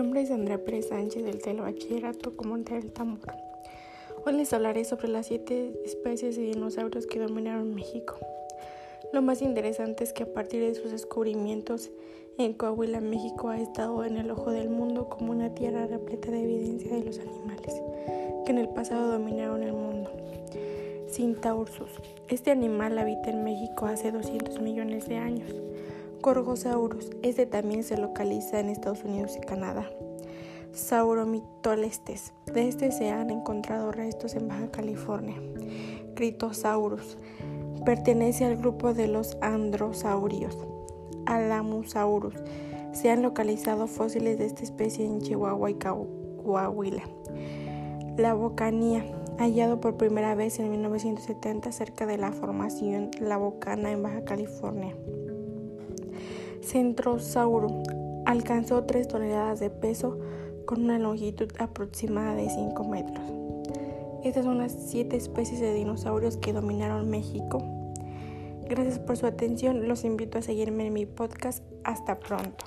nombre es Andrea Pérez Sánchez del Telebachillerato Comunitario del Tambor. Hoy les hablaré sobre las siete especies de dinosaurios que dominaron México. Lo más interesante es que a partir de sus descubrimientos en Coahuila, México ha estado en el ojo del mundo como una tierra repleta de evidencia de los animales que en el pasado dominaron el mundo. Cintaursus. Este animal habita en México hace 200 millones de años. Gorgosaurus. Este también se localiza en Estados Unidos y Canadá. Sauromitolestes. De este se han encontrado restos en Baja California. Critosaurus. Pertenece al grupo de los androsaurios. Alamusaurus. Se han localizado fósiles de esta especie en Chihuahua y Coahuila. La Bocanía, hallado por primera vez en 1970 cerca de la formación La Bocana en Baja California. Centrosauro, alcanzó 3 toneladas de peso con una longitud aproximada de 5 metros. Estas son las 7 especies de dinosaurios que dominaron México. Gracias por su atención, los invito a seguirme en mi podcast. Hasta pronto.